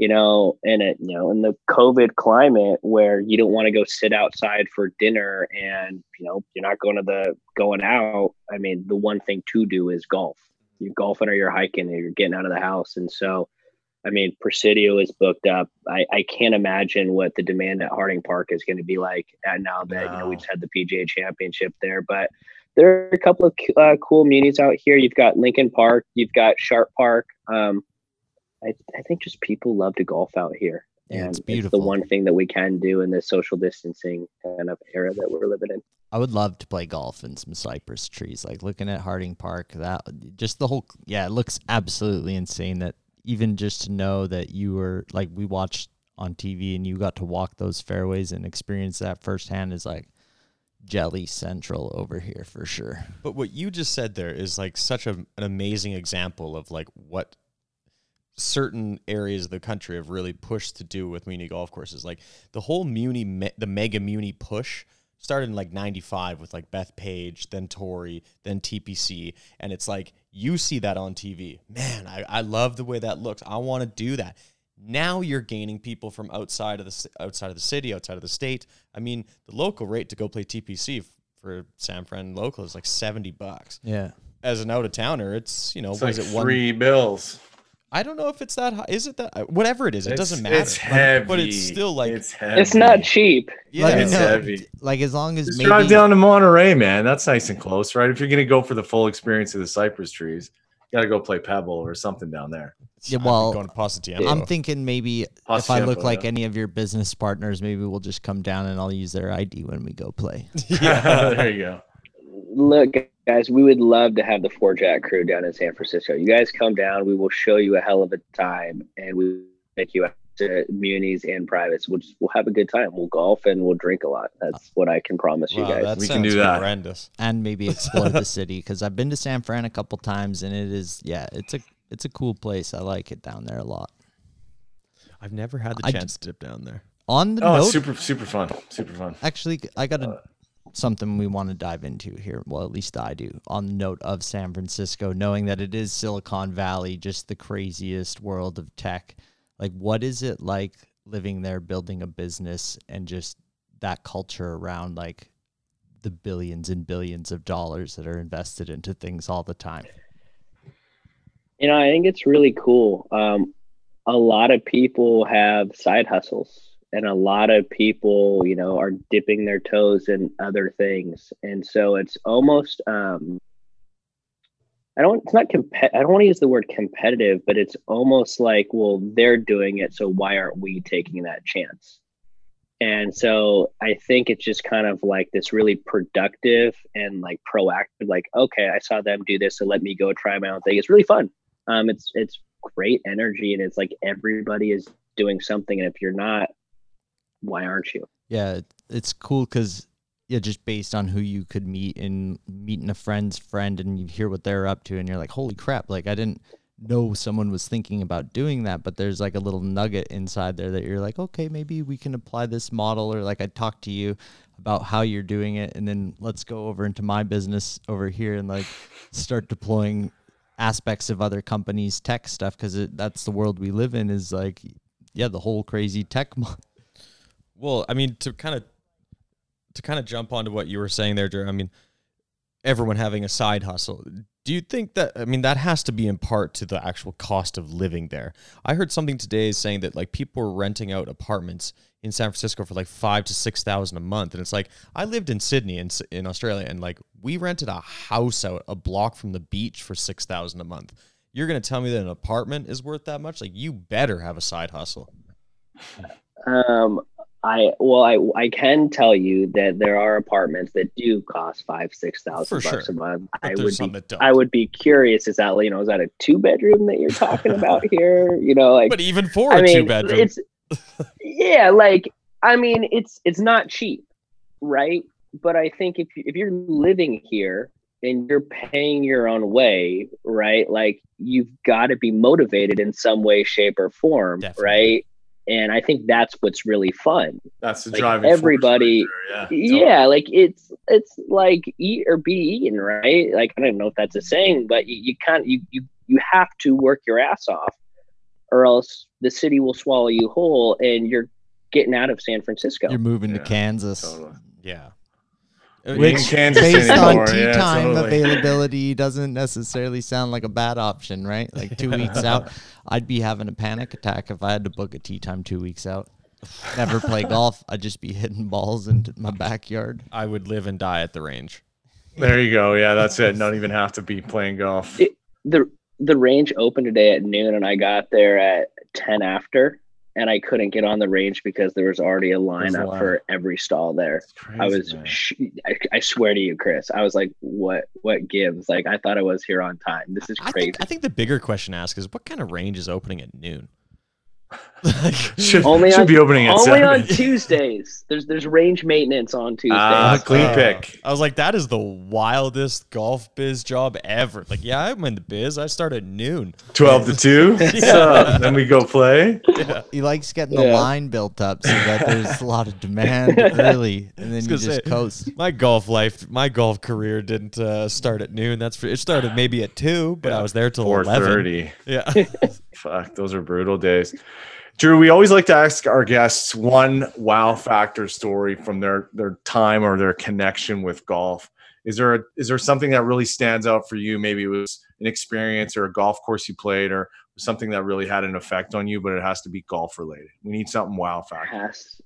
you know, in it, you know, in the COVID climate where you don't want to go sit outside for dinner and, you know, you're not going to the going out. I mean, the one thing to do is golf. You're golfing or you're hiking or you're getting out of the house. And so, I mean, Presidio is booked up. I, I can't imagine what the demand at Harding Park is going to be like now that, you know, we No. just had the PGA championship there, but there are a couple of uh, cool munis out here. You've got Lincoln Park, you've got Sharp Park. Um, I, I think just people love to golf out here. Yeah, and it's the one thing that we can do in this social distancing kind of era that we're living in. I would love to play golf in some cypress trees. Like looking at Harding Park, that just the whole yeah, it looks absolutely insane. That even just to know that you were like we watched on TV and you got to walk those fairways and experience that firsthand is like jelly central over here for sure. But what you just said there is like such a, an amazing example of like what certain areas of the country have really pushed to do with muni golf courses. Like the whole muni, me- the mega muni push started in like 95 with like Bethpage, then Torrey, then TPC. And it's like, you see that on TV. Man, I, I love the way that looks. I want to do that. Now you're gaining people from outside of the outside of the city, outside of the state. I mean, the local rate to go play TPC f- for San Fran local is like 70 bucks Yeah. as an out of towner, it's you know It's was like it one? three bills. I don't know if it's that high. Is it that? Whatever it is, it It's- doesn't matter. It's But- heavy, but it's still like it's heavy. It's not cheap. yeah. Let me It's know. heavy. Like as long as Just maybe drive down to Monterey, man. That's nice and close, right? If you're gonna go for the full experience of the cypress trees, you gotta go play Pebble or something down there. Yeah, I'm well, going to Pasatiempo. I'm thinking maybe if I look like yeah. any of your business partners, maybe we'll just come down and I'll use their ID when we go play. yeah, there you go. Look, guys, we would love to have the Four Jack crew down in San Francisco. You guys come down, we will show you a hell of a time, and we will take you out to munis and privates. We'll just we'll have a good time. We'll golf and we'll drink a lot. That's what I can promise you guys. We can do that. horrendous. and maybe explore the city because I've been to San Fran a couple times and it is yeah, it's a it's a cool place. I like it down there a lot. I've never had the I chance to dip down there. On the Oh, note, super super fun. Super fun. actually, I got a, uh, something we want to dive into here. Well, at least I do. On the note of San Francisco, knowing that it is Silicon Valley, just the craziest world of tech. Like, what is it like living there, building a business, and just that culture around like the billions and billions of dollars that are invested into things all the time? You know, I think it's really cool. Um, a lot of people have side hustles, and a lot of people, you know, are dipping their toes in other things, and so it's almost. Um, I don't. It's not compet. I don't want to use the word competitive, but it's almost like, well, they're doing it, so why aren't we taking that chance? And so I think it's just kind of like this really productive and like proactive, like, okay, I saw them do this, so let me go try my own thing. It's really fun. Um, it's it's great energy, and it's like everybody is doing something, and if you're not, why aren't you? Yeah, it's cool because yeah, just based on who you could meet and meeting a friend's friend, and you hear what they're up to, and you're like, holy crap! Like I didn't know someone was thinking about doing that, but there's like a little nugget inside there that you're like, okay, maybe we can apply this model, or like I talked to you about how you're doing it, and then let's go over into my business over here and like start deploying aspects of other companies' tech stuff because that's the world we live in. Is like, yeah, the whole crazy tech. Well, I mean, to kind of to kind of jump onto what you were saying there, Drew. I mean, everyone having a side hustle. Do you think that? I mean, that has to be in part to the actual cost of living there. I heard something today saying that like people were renting out apartments in San Francisco for like five to six thousand a month, and it's like I lived in Sydney in in Australia, and like we rented a house out a block from the beach for six thousand a month. You're gonna tell me that an apartment is worth that much? Like, you better have a side hustle. Um, I well, I I can tell you that there are apartments that do cost five six thousand For bucks sure. a month. But I would some be that don't. I would be curious. Is that you know is that a two bedroom that you're talking about here? You know, like But even for I a mean, two bedroom, it's yeah, like I mean, it's it's not cheap, right? But I think if you- if you're living here and you're paying your own way, right? Like you've got to be motivated in some way, shape, or form, Definitely. right? And I think that's what's really fun. That's the Like, driving force everybody- right there, yeah, Yeah, like it's it's like eat or be eaten, right? Like I don't know if that's a saying, but you, you can't you you you have to work your ass off, or else the city will swallow you whole, and you're getting out of San Francisco. You're moving Yeah, to Kansas. totally. yeah. Which- Which, based anymore, on tee yeah, time totally. availability, doesn't necessarily sound like a bad option, right? Like two weeks out, I'd be having a panic attack if I had to book a tee time two weeks out. Never play golf. I'd just be hitting balls into my backyard. I would live and die at the range. There you go. Yeah, that's it. Not even have to be playing golf. It- the The range opened today at noon, and I got there at ten after, and I couldn't get on the range because there was already a lineup for every stall there. Crazy, I was, sh- I, I swear to you, Chris, I was like, "What? What gives?" Like, I thought I was here on time. This is I crazy. think, I think the bigger question to ask is what kind of range is opening at noon? Should, Only should on- be opening at Only seven. on Tuesdays. There's there's range maintenance on Tuesdays. Ah, clean Uh, pick. I was like, that is the wildest golf biz job ever. Like, yeah, I'm in the biz. I start at noon. 12 to 2. What's up? Then we go play. He likes getting the line built up so that there's a lot of demand early, and then you just say, coast. My golf life, my golf career didn't uh, start at noon. That's for, it started maybe at two, but I was there till eleven. 4:30. Yeah, Fuck, those are brutal days. Drew, we always like to ask our guests one wow factor story from their their time or their connection with golf. Is there a, is there something that really stands out for you? Maybe it was an experience or a golf course you played, or something that really had an effect on you, but it has to be golf related. We need something wow It factor. has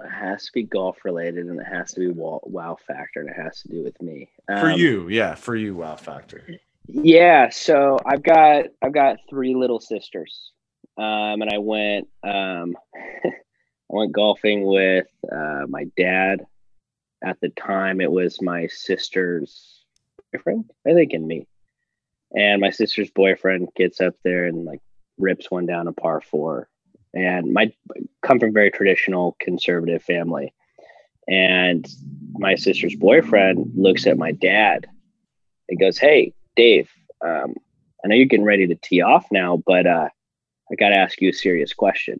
it has to be golf related, and it has to be wow, wow factor, and it has to do with me. For Um, you, yeah, for you, wow factor. Yeah, so I've got I've got three little sisters, um, and I went um, I went golfing with uh, my dad. At the time, it was my sister's boyfriend, I think, and me. And my sister's boyfriend gets up there and like rips one down a par four. And my come from very traditional conservative family, and my sister's boyfriend looks at my dad and goes, "Hey, Dave, um, I know you're getting ready to tee off now, but uh, I got to ask you a serious question.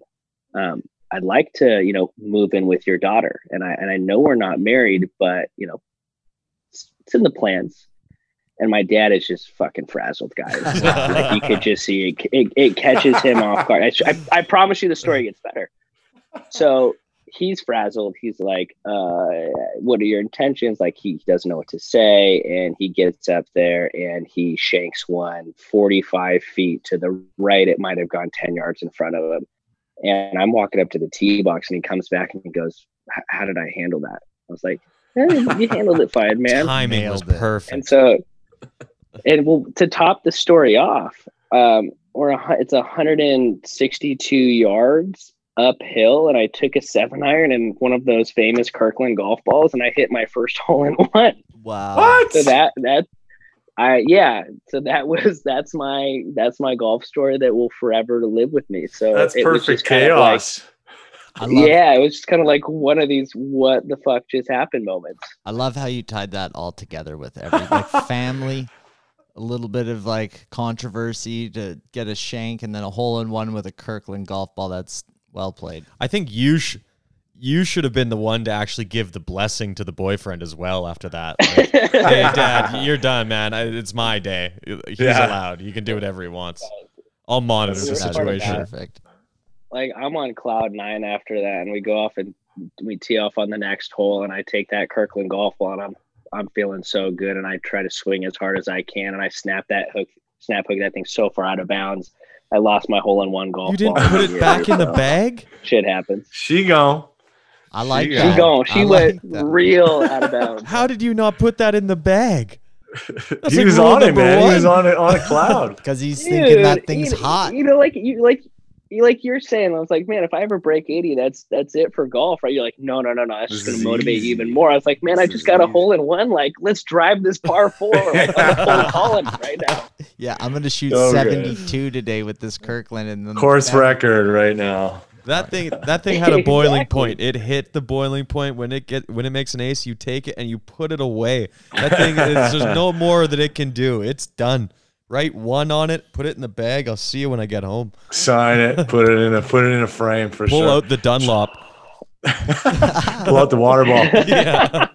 Um, I'd like to, you know, move in with your daughter, and I and I know we're not married, but you know, it's, it's in the plans." And my dad is just fucking frazzled, guys. like you could just see it, it, it catches him off guard. I, I, I promise you, the story gets better. So he's frazzled. He's like, uh, what are your intentions? Like he doesn't know what to say. And he gets up there and he shanks one 45 feet to the right. It might have gone 10 yards in front of him. And I'm walking up to the tee box and he comes back and he goes, how did I handle that? I was like, "Eh, you handled it fine, man. timing was it. perfect. And so, and well, to top the story off, um, we're a, it's 162 yards uphill, and I took a seven iron and one of those famous Kirkland golf balls, and I hit my first hole in one. Wow. What? So that that. I yeah, so that was that's my that's my golf story that will forever live with me. So That's it perfect just kind like- chaos. I love, yeah, it was just kind of like one of these what the fuck just happened moments. I love how you tied that all together with every like family, a little bit of like controversy to get a shank, and then a hole in one with a Kirkland golf ball. That's well played. I think you sh- you should have been the one to actually give the blessing to the boyfriend as well after that. Like, hey, Dad, you're done, man. I, it's my day. He's Yeah. allowed. He can do whatever he wants. I'll monitor the That's That's situation. perfect. like I'm on cloud nine after that, and we go off and we tee off on the next hole, and I take that Kirkland golf ball, and I'm I'm feeling so good, and I try to swing as hard as I can, and I snap that hook, snap hook that thing so far out of bounds. I lost my hole in one golf. You didn't ball put it immediately, back in the bag? Shit happens. She go. I like She that. She gone. She I went like real out of bounds. How did you not put that in the bag? That's he like was on it, number man. He was on it on a cloud. Because he's thinking that thing's you, hot. You know, like you like you like you're saying, I was like, man, if I ever break 80, that's that's it for golf, right? You're like, no, no, no, no, that's just gonna motivate easy. you even more. I was like, man, I just is got a hole in one. Like, let's drive this par four like on the whole right now. Yeah, I'm gonna shoot So good. 72 today with this Kirkland and then Course that- record right now. That thing that thing had a boiling Exactly. point. It hit the boiling point when it get when it makes an ace, you take it and you put it away. That thing is there's no more that it can do. It's done. Write one on it, put it in the bag. I'll see you when I get home. Sign it. Put it in a put it in a frame for Pull sure. Pull out the Dunlop. Pull out the water ball. Yeah.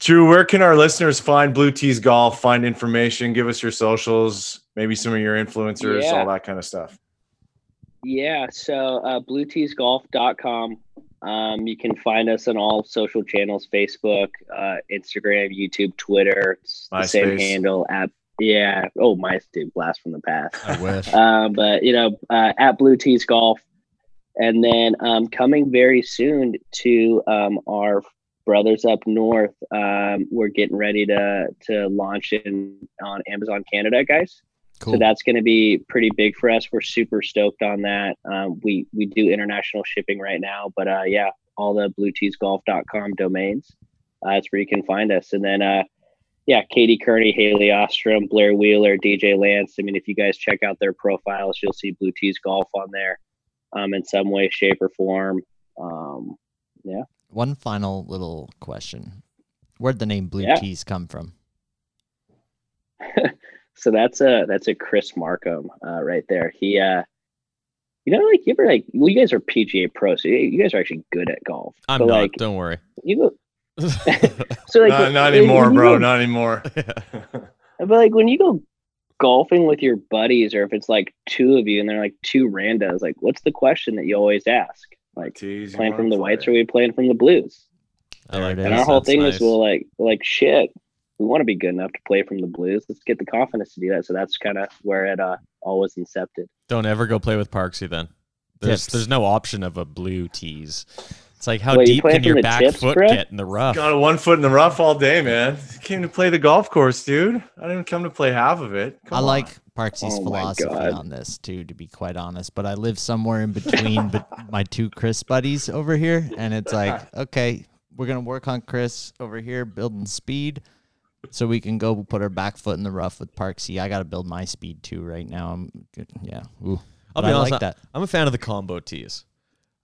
Drew, where can our listeners find Blue Tees Golf? Find information. Give us your socials. Maybe some of your influencers. Yeah. All that kind of stuff. Yeah, so uh, blueteesgolf.com. Um, you can find us on all social channels Facebook, uh, Instagram, YouTube, Twitter. It's the same MySpace. handle at yeah. Oh, my dude, blast from the past. I wish. um, but you know, uh, at Blue Tees Golf, and then um, coming very soon to um, our brothers up north. Um, we're getting ready to to launch in on Amazon Canada, guys. Cool. So that's going to be pretty big for us. We're super stoked on that. Um, we we do international shipping right now, but uh, yeah, all the blueteesgolf.com domains. Uh, that's where you can find us. And then uh, yeah, Katie Kearney, Hailey Ostrom, Blair Wheeler, DJ Lance. I mean, if you guys check out their profiles, you'll see Blue Tees Golf on there um, in some way, shape, or form. Um, yeah. One final little question. Where'd the name Blue Yeah. Tees come from? So that's a that's a Chris Markham uh, right there. He, uh, you know, like you ever like, well, you guys are PGA pros, so you you guys are actually good at golf. I'm but not. like, Don't worry. you go, so like, not, not anymore, when bro. go- Not anymore. But like when you go golfing with your buddies, or if it's like two of you and they're like two randos, like what's the question that you always ask? Like Tees, playing from the play? whites or we playing from the blues? I like There it And our whole That's thing nice. is well, like like shit. We want to be good enough to play from the blues. Let's get the confidence to do that. So that's kind of where it uh, all was incepted. Don't ever go play with Parksy then. There's Tips. there's no option of a blue tees. It's like how Wait, deep playing can your back tips, foot Brett? get in the rough? Got a one foot in the rough all day, man. Came to play the golf course, dude. I didn't come to play half of it. Come I on. like Parksy's Oh philosophy on this too, to be quite honest. But I live somewhere in between but my two Chris buddies over here, and it's like, okay, we're gonna work on Chris over here building speed, so we can go put our back foot in the rough with Parksy. I got to build my speed too right now. I'm good. Yeah, Ooh. I'll But be I honest. like that. I'm a fan of the combo tees.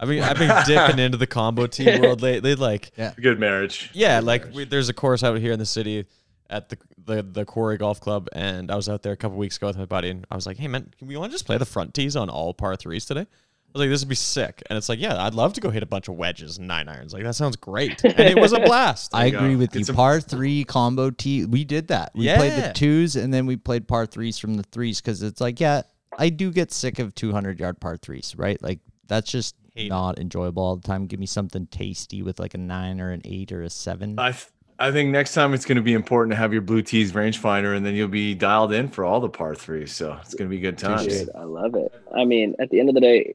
I mean, I've been dipping into the combo tee world. lately. they like good marriage. Yeah, like we, there's a course out here in the city at the the the Quarry Golf Club, and I was out there a couple weeks ago with my buddy, and I was like, "Hey man, can we want to just play the front tees on all par threes today?" I was like, "This would be sick," and it's like, "Yeah, I'd love to go hit a bunch of wedges and nine irons. Like that sounds great," and it was a blast. I you go. agree with Get you. some- Par three combo tee. We did that. We played the twos and then we played par threes from the threes because it's like, yeah, I do get sick of 200 yard par threes, right? Like that's just Hate it. not enjoyable all the time. Give me something tasty with like a nine or an eight or a seven. I th- I think next time it's going to be important to have your Blue Tees rangefinder, and then you'll be dialed in for all the par threes. So it's going to be good times. Dude, I love it. I mean, at the end of the day,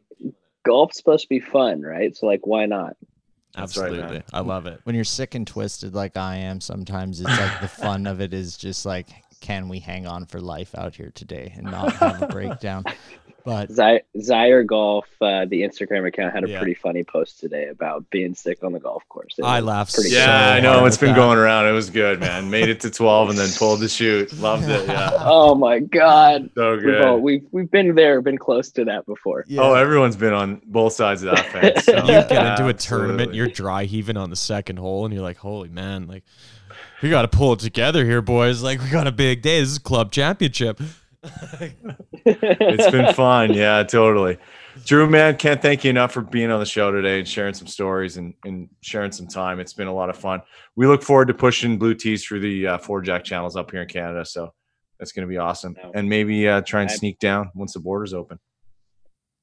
golf's supposed to be fun, right? So like, why not? That's right, Absolutely, man. I love it. when you're sick and twisted like I am, sometimes it's like the fun of it is just like, can we hang on for life out here today and not have a breakdown? But Zy- Zyre Golf, uh, the Instagram account, had a Yeah. pretty funny post today about being sick on the golf course. It I laughed pretty so Yeah, I know. it's been that. going around. It was good, man. Made it to 12 and then pulled the shoot. Loved it. Yeah. Oh my god, So we've, all, good. we've we've been there, been close to that before. yeah. Oh, everyone's been on both sides of that fence. So. You get into a tournament, Absolutely. you're dry heaving on the second hole, and you're like, "Holy man, like we got to pull it together here, boys. Like we got a big day. This is club championship." It's been fun. Yeah, totally. Drew, man, can't thank you enough for being on the show today and sharing some stories and, and sharing some time. It's been a lot of fun. We look forward to pushing Blue Tees through the uh, Four Jack channels up here in Canada. So that's going to be awesome. And maybe uh, try and sneak down once the borders open.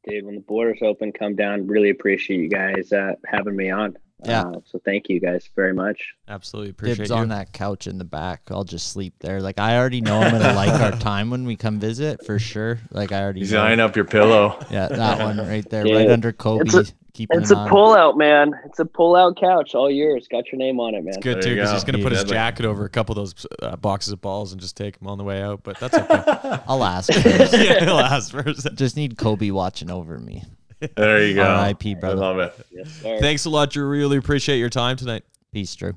Dude, when the borders open, come down. Really appreciate you guys uh, having me on. Yeah. Uh, so thank you guys very much. Absolutely appreciate Dibs you. on that couch in the back. I'll just sleep there. Like I already know I'm gonna like our time when we come visit for sure. Like I already He's know. eyeing up your pillow. Yeah, that one right there, Yeah. right under Kobe. It's keeping It's an a pullout, man. It's a pull-out couch. All yours. Got your name on it, man. It's good There too because go. he's going to put his Deadly. jacket over a couple of those uh, boxes of balls and just take them on the way out. But that's okay. I'll ask. first. yeah, he'll ask first. Just need Kobe watching over me. There you go. R.I.P., I brother. love it. Yes, sir. Thanks a lot, Drew. Really appreciate your time tonight. Peace, Drew.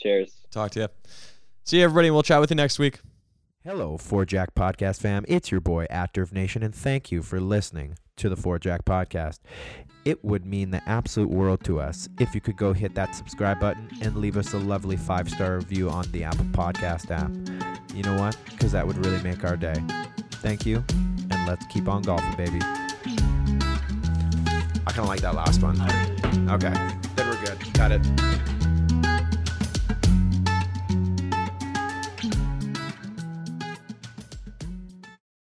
Cheers. Talk to you. See you, everybody. and We'll chat with you next week. Hello, Four Jack Podcast fam. It's your boy, Active Nation, and thank you for listening to the Four Jack Podcast. It would mean the absolute world to us if you could go hit that subscribe button and leave us a lovely five star review on the Apple Podcast app. You know what? Because that would really make our day. Thank you, and let's keep on golfing, baby. I kind of like that last one. Okay, then we're good. Got it.